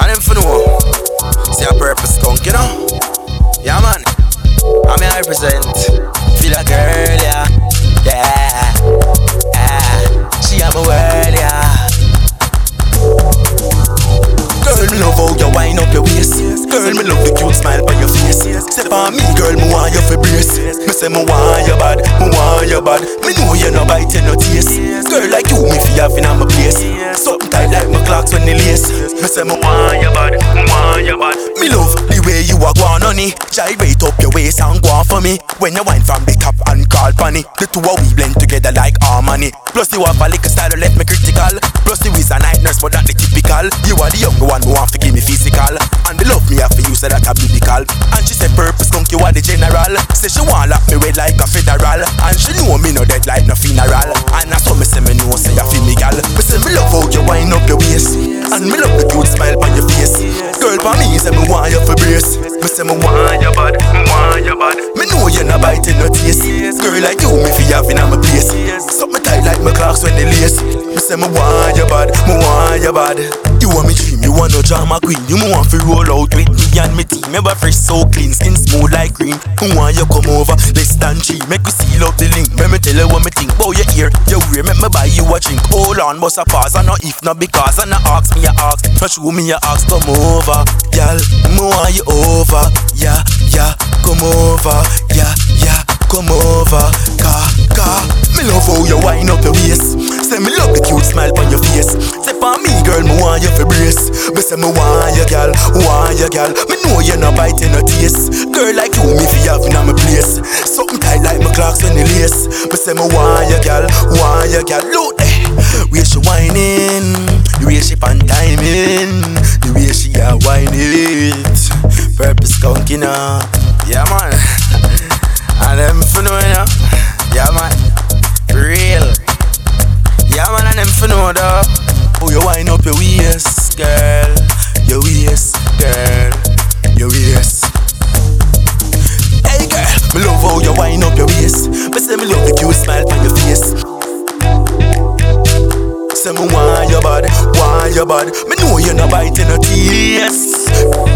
And them for know. See a Purpl Skunnk, you know? Yeah, man. I'm here I represent. Feel a girl, yeah. Yeah. Yeah. She have a world, yeah. Girl, me love how you wind up your waist. Girl, me love the cute smile on your face. Step on me, girl, me want you for brace. Me say me want you bad, me want you bad. Me know you no bite, you no taste. Girl like you, me fi have in my place. Something tight they lace. Me say me want you bad, want you bad. Me love the way you are going on it. Gyrate up your waist and go on for me. When you wine from the top and call funny, the two of we blend together like harmony. Plus you have a little style that left me critical. Plus you is a night nurse, but that the typical. You are the younger one who want to give me physical. And the love me have for you, say that a biblical. And she said Purpl Skunnk, you are the general. Say she want lock me wet like a And me love the cute smile on your face. Girl, for me, say me want you for brace. Me say me want you bad, me want you bad. Me know you no biting no taste. Girl like you, me fi have in my place. Something tight like my clocks when they lace. Me say me want you bad, me want you bad. You want me dream, you want no drama queen. You me want fi roll out with me and me team. Ever fresh so clean, skin smooth like green. Who want you come over? Less than cheap. Make we seal up the link. Let me tell you what me think. Bow your ear, your ear. Make me buy you a drink. Hold on, bust a pause. I know if not because. I ask me, I ask. No show me, I ask. Come over, girl. Me want you over. Yeah, yeah. Come over. Yeah, yeah. Come over. Car, car. Me love how you wind up your waist. Say me love the cute smile on your face. Say for me, girl, me want you. Me say me want you, girl. Want you, girl. Me know you no bite, you no taste. Girl like you, me fi have in my place. Something tight like my clocks when the lace. Me say me want you, girl. Want you, girl. Look, eh. Way she whining, the way she pan timing, the way she a whine it. Purpose you know. Yeah, man. and them for know, you know. Yeah, man. Real. Yeah, man, and them for know, though. Oh, you wind up your waist, girl. Me say me love the cute smile on your face. Say me want your body, want your body. Me know you're no biting no teeth.